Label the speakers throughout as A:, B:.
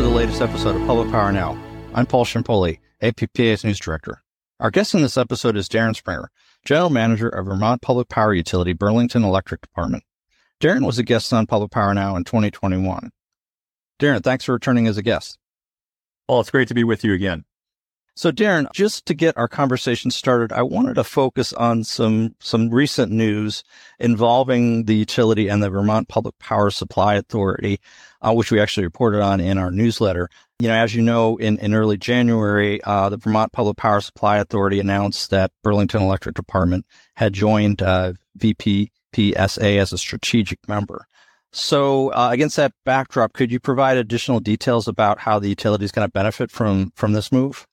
A: to the latest episode of Public Power Now. I'm Paul Ciampoli, APPA's news director. Our guest in this episode is Darren Springer, General Manager of Vermont Public Power Utility Burlington Electric Department. Darren was a guest on Public Power Now in 2021. Darren, thanks for returning as a guest.
B: Well, it's great to be with you again.
A: So, Darren, just to get our conversation started, I wanted to focus on some some recent news involving the utility and the Vermont Public Power Supply Authority, uh, which we actually reported on in our newsletter. You know, as you know, in, in early January, uh, the Vermont Public Power Supply Authority announced that Burlington Electric Department had joined uh, VPPSA as a strategic member. So, uh, against that backdrop, could you provide additional details about how the utility is going to benefit from from this move?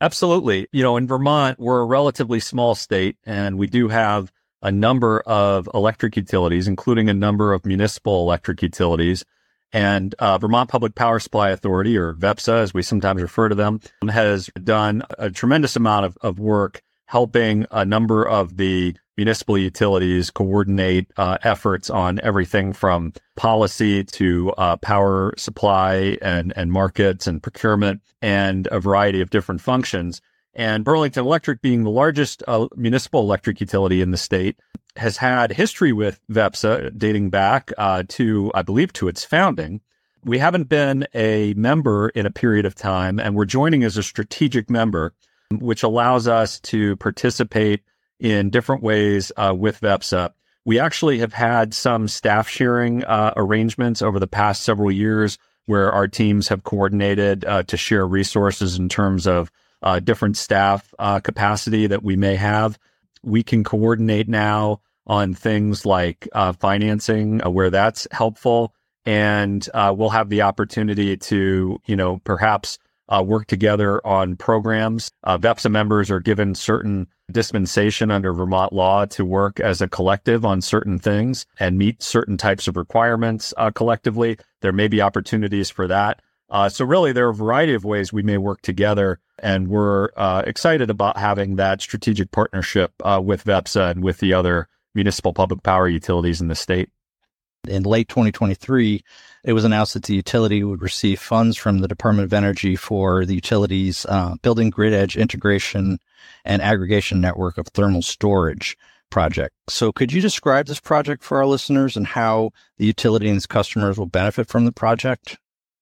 B: Absolutely. You know, in Vermont, we're a relatively small state and we do have a number of electric utilities, including a number of municipal electric utilities. And uh, Vermont Public Power Supply Authority, or VEPSA, as we sometimes refer to them, has done a tremendous amount of, of work helping a number of the municipal utilities coordinate uh, efforts on everything from policy to uh, power supply and, and markets and procurement and a variety of different functions. And Burlington Electric, being the largest uh, municipal electric utility in the state, has had history with VEPSA dating back uh, to, I believe, to its founding. We haven't been a member in a period of time, and we're joining as a strategic member, which allows us to participate in different ways uh, with VEPSA. We actually have had some staff sharing uh, arrangements over the past several years where our teams have coordinated uh, to share resources in terms of uh, different staff uh, capacity that we may have. We can coordinate now on things like uh, financing where that's helpful. And we'll have the opportunity to, you know, perhaps uh, work together on programs. Uh, VEPSA members are given certain dispensation under Vermont law to work as a collective on certain things and meet certain types of requirements uh, collectively. There may be opportunities for that. Uh, so really, there are a variety of ways we may work together, and we're uh, excited about having that strategic partnership uh, with VEPSA and with the other municipal public power utilities in the state.
A: In late 2023, it was announced that the utility would receive funds from the Department of Energy for the utility's uh, building grid edge integration and aggregation network of thermal storage project. So, could you describe this project for our listeners and how the utility and its customers will benefit from the project?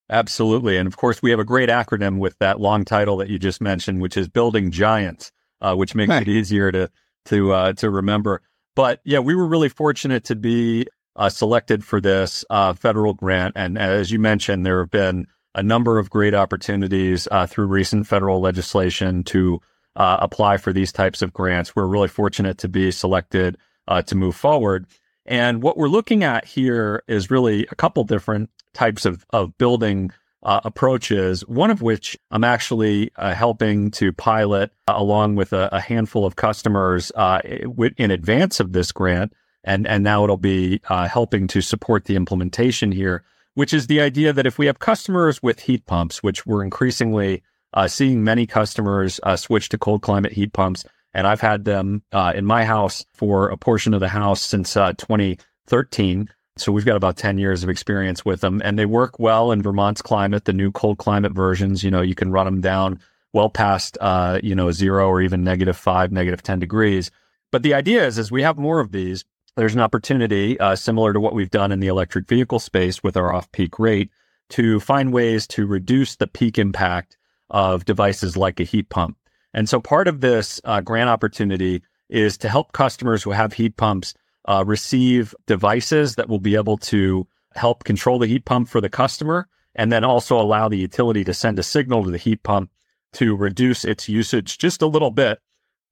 B: Absolutely. And of course, we have a great acronym with that long title that you just mentioned, which is Building Giants, uh, which makes it easier to to uh, to remember. But yeah, we were really fortunate to be uh, selected for this uh, federal grant. And as you mentioned, there have been a number of great opportunities uh, through recent federal legislation to uh, apply for these types of grants. We're really fortunate to be selected uh, to move forward. And what we're looking at here is really a couple different types of, of building uh, approaches, one of which I'm actually helping to pilot along with a, a handful of customers in advance of this grant and and now it'll be uh, helping to support the implementation here, which is the idea that if we have customers with heat pumps, which we're increasingly uh, seeing many customers uh, switch to cold climate heat pumps, and I've had them uh, in my house for a portion of the house since uh, 2013. So we've got about 10 years of experience with them, and they work well in Vermont's climate. The new cold climate versions, you know, you can run them down well past, uh, you know, zero or even negative five, negative 10 degrees. But the idea is, as we have more of these, there's an opportunity uh, similar to what we've done in the electric vehicle space with our off peak rate to find ways to reduce the peak impact of devices like a heat pump. And so part of this uh, grant opportunity is to help customers who have heat pumps uh, receive devices that will be able to help control the heat pump for the customer and then also allow the utility to send a signal to the heat pump to reduce its usage just a little bit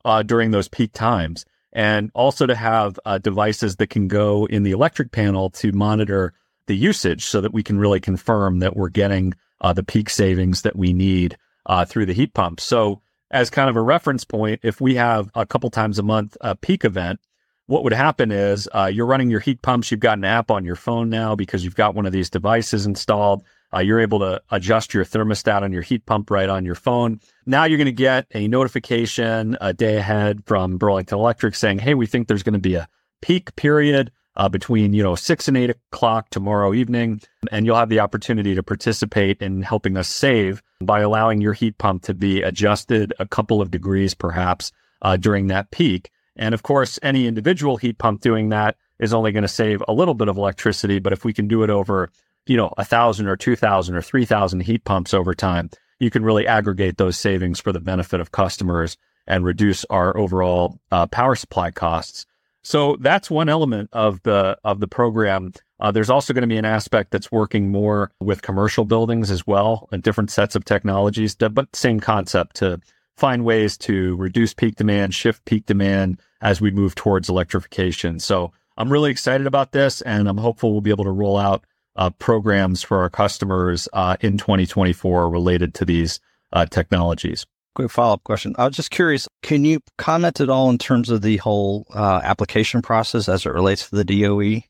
B: uh, during those peak times and also to have uh, devices that can go in the electric panel to monitor the usage so that we can really confirm that we're getting uh, the peak savings that we need uh, through the heat pump. So, as kind of a reference point, if we have a couple times a month a peak event, what would happen is uh, you're running your heat pumps. You've got an app on your phone now because you've got one of these devices installed. Uh, you're able to adjust your thermostat on your heat pump right on your phone. Now you're going to get a notification a day ahead from Burlington Electric saying, hey, we think there's going to be a peak period uh, between you know six and eight o'clock tomorrow evening, and you'll have the opportunity to participate in helping us save by allowing your heat pump to be adjusted a couple of degrees, perhaps uh, during that peak. And of course, any individual heat pump doing that is only going to save a little bit of electricity. But if we can do it over, you know, a thousand or two thousand or three thousand heat pumps over time, you can really aggregate those savings for the benefit of customers and reduce our overall uh, power supply costs. So that's one element of the of the program. Uh, there's also going to be an aspect that's working more with commercial buildings as well, and different sets of technologies, but same concept to find ways to reduce peak demand, shift peak demand as we move towards electrification. So I'm really excited about this, and I'm hopeful we'll be able to roll out uh, programs for our customers uh, in 2024 related to these uh, technologies
A: quick follow up question. I was just curious, can you comment at all in terms of the whole uh, application process as it relates to the DOE?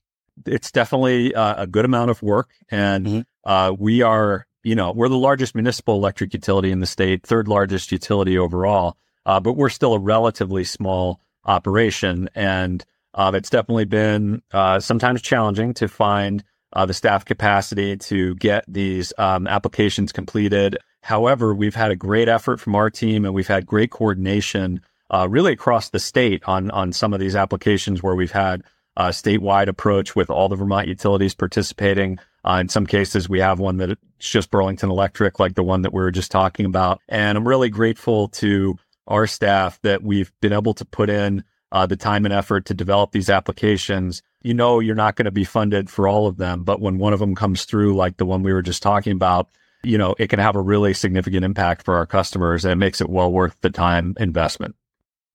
B: It's definitely uh, a good amount of work. And mm-hmm. uh, we are, you know, we're the largest municipal electric utility in the state, third largest utility overall, uh, but we're still a relatively small operation. And uh, it's definitely been uh, sometimes challenging to find the staff capacity to get these um, applications completed However, we've had a great effort from our team and we've had great coordination uh, really across the state on, on some of these applications where we've had a statewide approach with all the Vermont utilities participating. Uh, in some cases, we have one that's just Burlington Electric, like the one that we were just talking about. And I'm really grateful to our staff that we've been able to put in uh, the time and effort to develop these applications. You know, you're not going to be funded for all of them, but when one of them comes through, like the one we were just talking about, you know, it can have a really significant impact for our customers and it makes it well worth the time investment.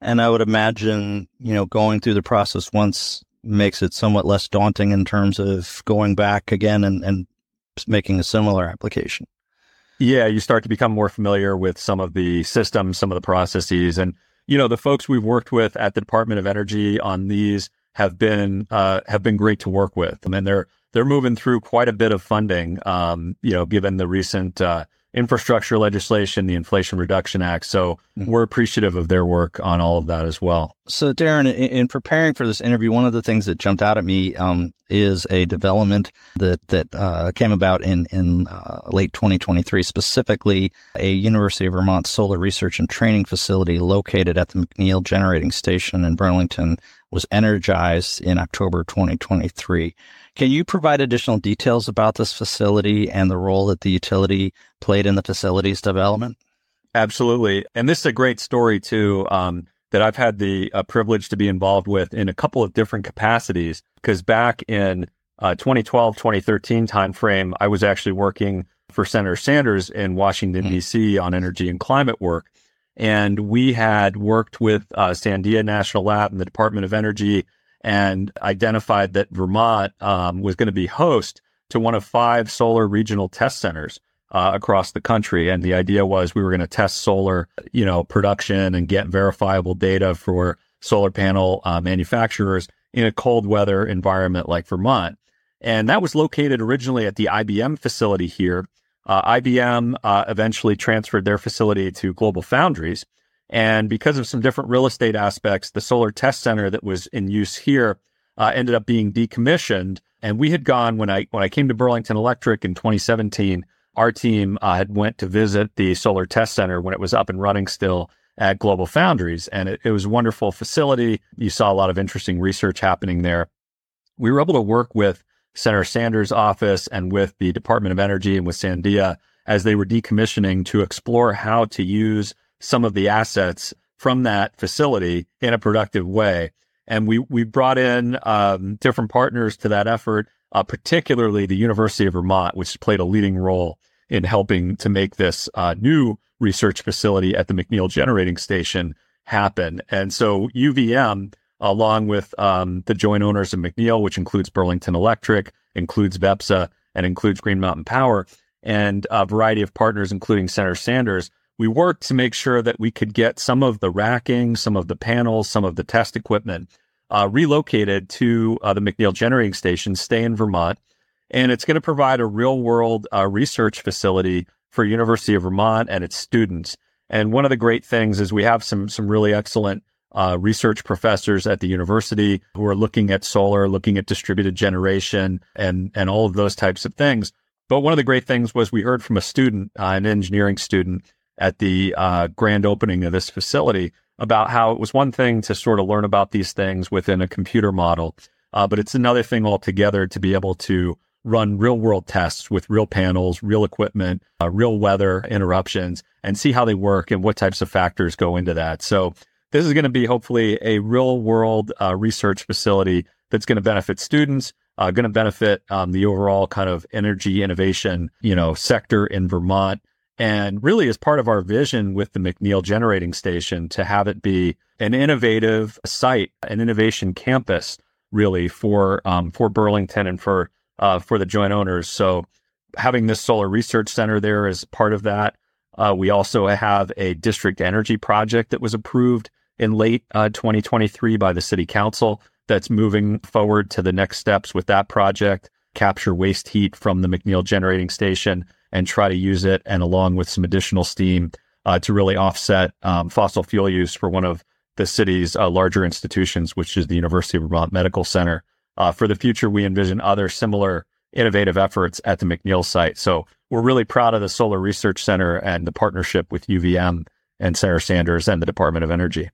A: And I would imagine, you know, going through the process once makes it somewhat less daunting in terms of going back again and, and making a similar application.
B: Yeah, you start to become more familiar with some of the systems, some of the processes. And, you know, the folks we've worked with at the Department of Energy on these have been uh, have been great to work with. I mean, they're they're moving through quite a bit of funding, um, you know, given the recent uh, infrastructure legislation, the Inflation Reduction Act. So mm-hmm. we're appreciative of their work on all of that as well.
A: So, Darren, in, in preparing for this interview, one of the things that jumped out at me um, is a development that that uh, came about in in uh, late 2023, specifically a University of Vermont solar research and training facility located at the McNeil Generating Station in Burlington was energized in October 2023. Can you provide additional details about this facility and the role that the utility played in the facility's development?
B: Absolutely. And this is a great story, too, um, that I've had the uh, privilege to be involved with in a couple of different capacities. Because back in uh, 2012, 2013 timeframe, I was actually working for Senator Sanders in Washington, mm-hmm. D.C. on energy and climate work. And we had worked with uh, Sandia National Lab and the Department of Energy and identified that Vermont um, was going to be host to one of five solar regional test centers uh, across the country. And the idea was we were going to test solar, you know, production and get verifiable data for solar panel uh, manufacturers in a cold weather environment like Vermont. And that was located originally at the IBM facility here. Uh, IBM uh, eventually transferred their facility to Global Foundries. And because of some different real estate aspects, the solar test center that was in use here uh, ended up being decommissioned. And we had gone when I when I came to Burlington Electric in 2017. Our team uh, had went to visit the solar test center when it was up and running still at Global Foundries, and it, it was a wonderful facility. You saw a lot of interesting research happening there. We were able to work with Senator Sanders' office and with the Department of Energy and with Sandia as they were decommissioning to explore how to use some of the assets from that facility in a productive way. And we, we brought in um, different partners to that effort, uh, particularly the University of Vermont, which played a leading role in helping to make this uh, new research facility at the McNeil Generating Station happen. And so UVM, along with um, the joint owners of McNeil, which includes Burlington Electric, includes VEPSA, and includes Green Mountain Power, and a variety of partners, including Senator Sanders, we worked to make sure that we could get some of the racking, some of the panels, some of the test equipment uh, relocated to uh, the McNeil Generating Station, stay in Vermont. And it's going to provide a real world uh, research facility for University of Vermont and its students. And one of the great things is we have some some really excellent uh, research professors at the university who are looking at solar, looking at distributed generation, and and all of those types of things. But one of the great things was we heard from a student, uh, an engineering student, at the uh, grand opening of this facility about how it was one thing to sort of learn about these things within a computer model, uh, but it's another thing altogether to be able to run real world tests with real panels, real equipment, uh, real weather interruptions, and see how they work and what types of factors go into that. So this is going to be hopefully a real world uh, research facility that's going to benefit students, uh, going to benefit um, the overall kind of energy innovation, you know, sector in Vermont. And really as part of our vision with the McNeil generating station to have it be an innovative site, an innovation campus really for, um, for Burlington and for, uh, for the joint owners. So having this solar research center there is part of that. Uh, we also have a district energy project that was approved in late uh, 2023 by the city council that's moving forward to the next steps with that project, capture waste heat from the McNeil generating station and try to use it and along with some additional steam uh, to really offset um, fossil fuel use for one of the city's uh, larger institutions, which is the University of Vermont Medical Center. Uh, for the future, we envision other similar innovative efforts at the McNeil site. So we're really proud of the Solar Research Center and the partnership with UVM and Senator Sanders and the Department of Energy.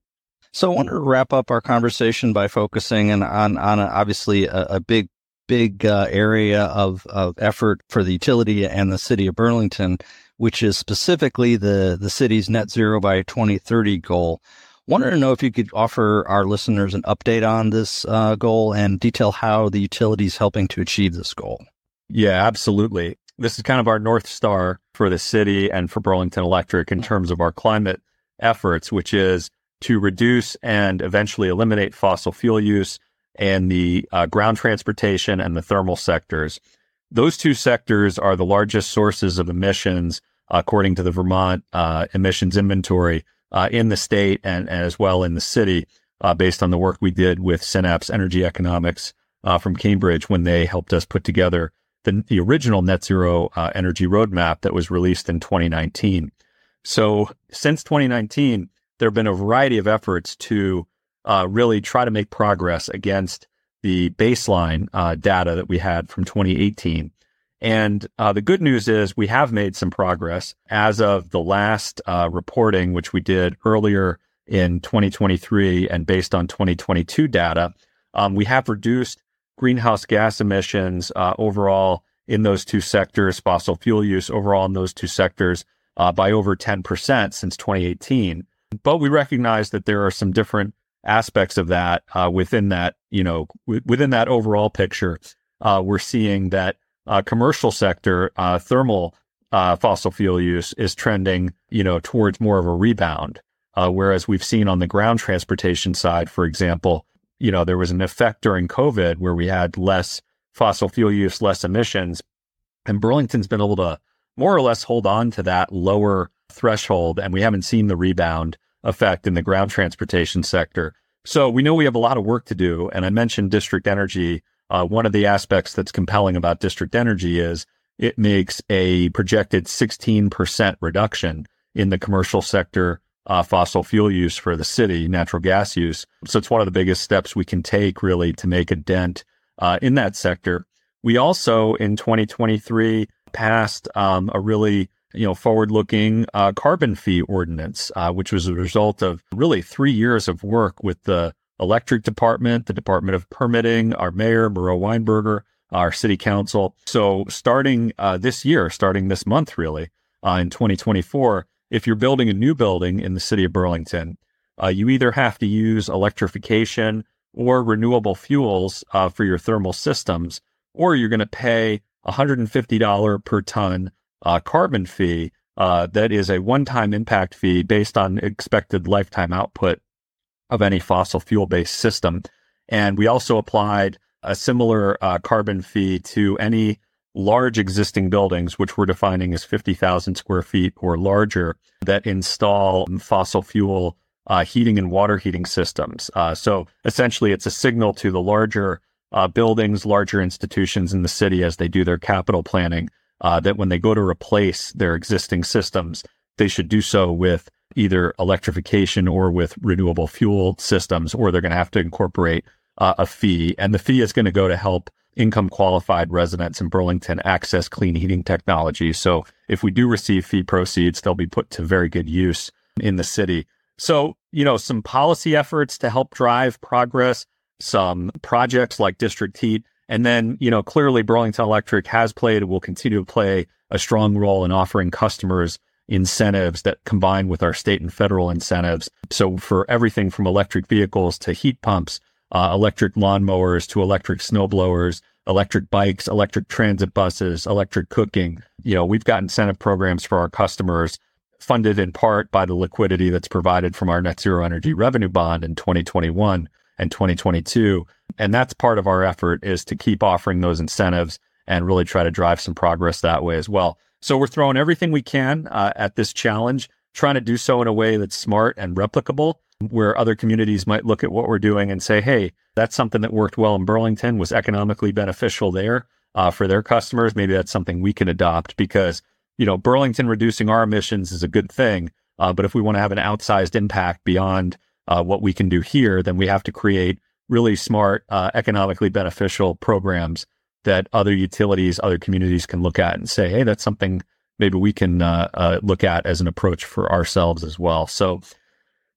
A: So I wanted to wrap up our conversation by focusing on on, obviously a, a, big big uh, area of of effort for the utility and the city of Burlington, which is specifically the the city's net zero by 2030 goal. Wanted to know if you could offer our listeners an update on this uh, goal and detail how the utility is helping to achieve this goal.
B: Yeah, absolutely. This is kind of our north star for the city and for Burlington Electric in terms of our climate efforts, which is to reduce and eventually eliminate fossil fuel use and the uh, ground transportation and the thermal sectors. Those two sectors are the largest sources of emissions, according to the Vermont uh, emissions inventory uh, in the state and, and, as well in the city, uh, based on the work we did with Synapse Energy Economics uh, from Cambridge when they helped us put together the, the original net zero uh, energy roadmap that was released in 2019. So since 2019, there have been a variety of efforts to uh, really try to make progress against the baseline uh, data that we had from 2018. And uh, the good news is we have made some progress as of the last uh, reporting, which we did earlier in 2023 and based on 2022 data. Um, we have reduced greenhouse gas emissions uh, overall in those two sectors, fossil fuel use overall in those two sectors uh, by over 10% since 2018. But we recognize that there are some different aspects of that uh, within that, you know, w- within that overall picture. Uh, we're seeing that uh, commercial sector uh, thermal uh, fossil fuel use is trending, you know, towards more of a rebound. Uh, whereas we've seen on the ground transportation side, for example, you know, there was an effect during COVID where we had less fossil fuel use, less emissions, and Burlington's been able to more or less hold on to that lower threshold, and we haven't seen the rebound effect in the ground transportation sector. So we know we have a lot of work to do. And I mentioned district energy. Uh, one of the aspects that's compelling about district energy is it makes a projected 16% reduction in the commercial sector uh, fossil fuel use for the city, natural gas use. So it's one of the biggest steps we can take really to make a dent uh, in that sector. We also in 2023 passed um, a really you know, forward-looking uh, carbon fee ordinance, uh, which was a result of really three years of work with the electric department, the Department of Permitting, our mayor, Miro Weinberger, our city council. So starting uh, this year, starting this month, really, uh, in 2024, if you're building a new building in the city of Burlington, uh, you either have to use electrification or renewable fuels uh, for your thermal systems, or you're going to pay $150 per ton uh, carbon fee uh, that is a one-time impact fee based on expected lifetime output of any fossil fuel-based system. And we also applied a similar uh, carbon fee to any large existing buildings, which we're defining as 50,000 square feet or larger, that install fossil fuel uh, heating and water heating systems. Uh, so essentially, it's a signal to the larger uh, buildings, larger institutions in the city as they do their capital planning uh, that when they go to replace their existing systems, they should do so with either electrification or with renewable fuel systems, or they're going to have to incorporate uh, a fee. And the fee is going to go to help income qualified residents in Burlington access clean heating technology. So if we do receive fee proceeds, they'll be put to very good use in the city. So, you know, some policy efforts to help drive progress, some projects like district heat. And then, you know, clearly Burlington Electric has played and will continue to play a strong role in offering customers incentives that combine with our state and federal incentives. So for everything from electric vehicles to heat pumps, uh, electric lawnmowers to electric snowblowers, electric bikes, electric transit buses, electric cooking. You know, we've got incentive programs for our customers funded in part by the liquidity that's provided from our net zero energy revenue bond in 2021 and 2022. And that's part of our effort is to keep offering those incentives and really try to drive some progress that way as well. So we're throwing everything we can uh, at this challenge, trying to do so in a way that's smart and replicable, where other communities might look at what we're doing and say, hey, that's something that worked well in Burlington, was economically beneficial there uh, for their customers. Maybe that's something we can adopt because, you know, Burlington reducing our emissions is a good thing. Uh, but if we want to have an outsized impact beyond uh, what we can do here, then we have to create really smart, uh, economically beneficial programs that other utilities, other communities can look at and say, hey, that's something maybe we can uh, uh, look at as an approach for ourselves as well. So,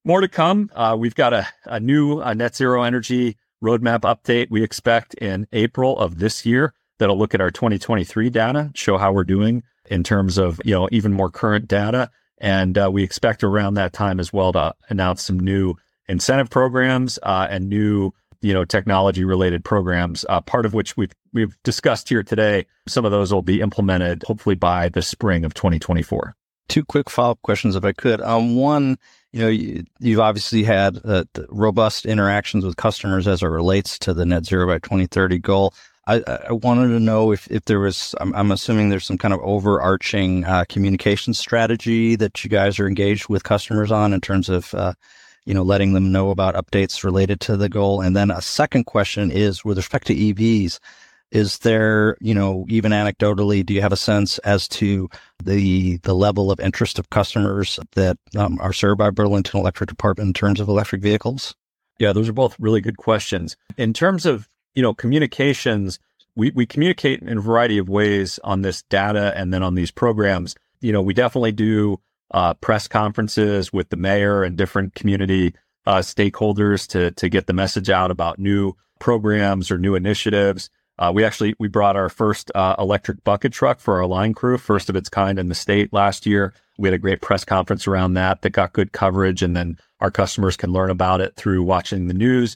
B: more to come. Uh, we've got a, a new net zero energy roadmap update we expect in April of this year that'll look at our 2023 data, show how we're doing in terms of you know even more current data, and uh, we expect around that time as well to announce some new incentive programs uh, and new you know technology related programs uh, part of which we've we've discussed here today. Some of those will be implemented hopefully by the spring of 2024
A: two quick follow-up questions if i could. Um, one you know you, have obviously had uh, robust interactions with customers as it relates to the net zero by 2030 goal I, I wanted to know if, if there was, I'm, I'm assuming there's some kind of overarching uh, communication strategy that you guys are engaged with customers on in terms of uh, you know, letting them know about updates related to the goal. And then a second question is with respect to EVs, is there, you know, even anecdotally, do you have a sense as to the the level of interest of customers that um, are served by Burlington Electric Department in terms of electric vehicles?
B: Yeah, those are both really good questions. In terms of, you know, communications, we, we communicate in a variety of ways on this data and then on these programs. You know, we definitely do uh, press conferences with the mayor and different community uh, stakeholders to to get the message out about new programs or new initiatives. Uh, we actually we brought our first uh, electric bucket truck for our line crew, first of its kind in the state last year. We had a great press conference around that that got good coverage, and then our customers can learn about it through watching the news.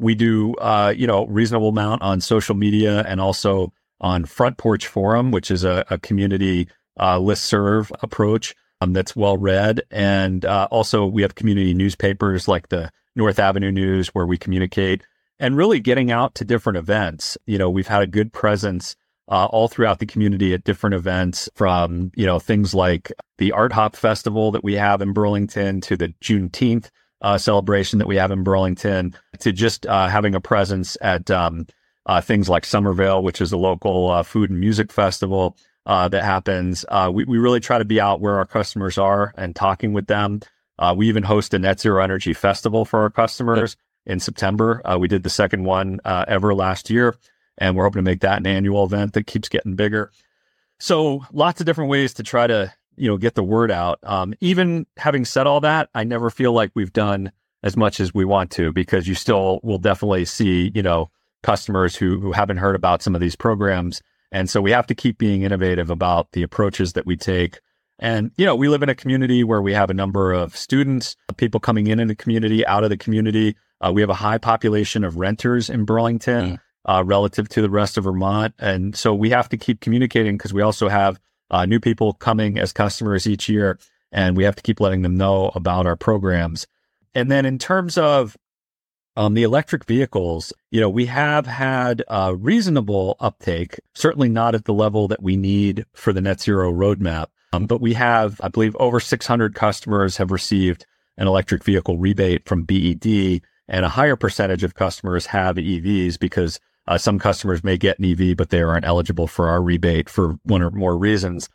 B: We do, uh, you know, reasonable amount on social media and also on Front Porch Forum, which is a, a community uh, list serve approach um, that's well read. And uh, also, we have community newspapers like the North Avenue News, where we communicate and really getting out to different events. You know, we've had a good presence uh, all throughout the community at different events from, you know, things like the Art Hop Festival that we have in Burlington to the Juneteenth uh, celebration that we have in Burlington to just uh, having a presence at um, uh, things like Summervale, which is a local uh, food and music festival uh, that happens. Uh, we, we really try to be out where our customers are and talking with them. We even host a net zero energy festival for our customers in September. We did the second one ever last year, and we're hoping to make that an annual event that keeps getting bigger. So lots of different ways to try to you know get the word out. Um, even having said all that, I never feel like we've done as much as we want to because you still will definitely see you know customers who who haven't heard about some of these programs and so we have to keep being innovative about the approaches that we take. And, you know, we live in a community where we have a number of students, people coming in in the community, out of the community. Uh, we have a high population of renters in Burlington mm. uh, relative to the rest of Vermont. And so we have to keep communicating because we also have uh, new people coming as customers each year. And we have to keep letting them know about our programs. And then in terms of um, the electric vehicles, you know, we have had a reasonable uptake, certainly not at the level that we need for the net zero roadmap. Um, but we have, I believe, over 600 customers have received an electric vehicle rebate from BED, and a higher percentage of customers have EVs because uh, some customers may get an EV, but they aren't eligible for our rebate for one or more reasons.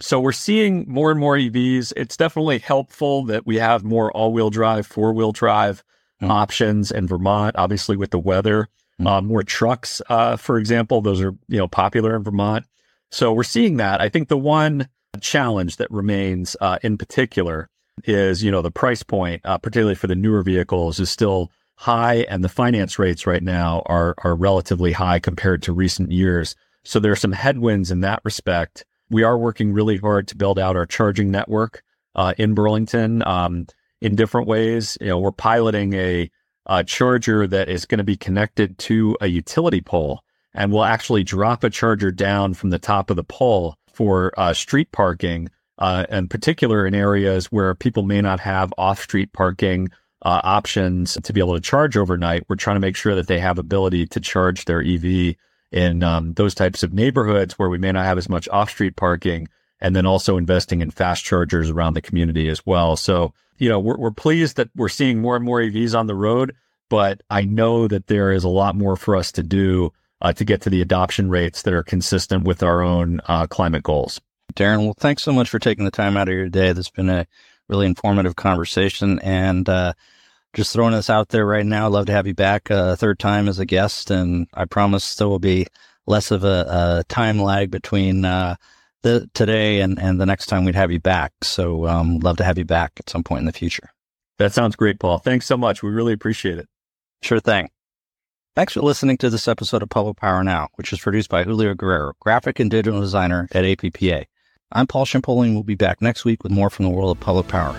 B: So we're seeing more and more EVs. It's definitely helpful that we have more all wheel drive, four wheel drive mm. options in Vermont, obviously with the weather. Mm. Uh, more trucks, uh, for example, those are, you know, popular in Vermont. So we're seeing that. I think the one challenge that remains uh, in particular is, you know, the price point, uh, particularly for the newer vehicles, is still high, and the finance rates right now are are relatively high compared to recent years. So there are some headwinds in that respect. We are working really hard to build out our charging network uh, in Burlington um, in different ways. You know, we're piloting a, a charger that is going to be connected to a utility pole, and we'll actually drop a charger down from the top of the pole for uh, street parking, uh, in particular in areas where people may not have off-street parking uh, options to be able to charge overnight. We're trying to make sure that they have ability to charge their EV in um, those types of neighborhoods where we may not have as much off street parking, and then also investing in fast chargers around the community as well. So, you know, we're, we're pleased that we're seeing more and more EVs on the road, but I know that there is a lot more for us to do uh, to get to the adoption rates that are consistent with our own uh, climate goals.
A: Darren, well, thanks so much for taking the time out of your day. Has been a really informative conversation. And uh, just throwing this out there right now, love to have you back a third time as a guest. And I promise there will be less of a, a time lag between uh, the today and, and the next time we'd have you back. So um, love to have you back at some point in the future.
B: That sounds great, Paul. Thanks so much. We really appreciate it.
A: Sure thing. Thanks for listening to this episode of Public Power Now, which is produced by Julio Guerrero, graphic and digital designer at APPA. I'm Paul Ciampoli, and we'll be back next week with more from the world of public power.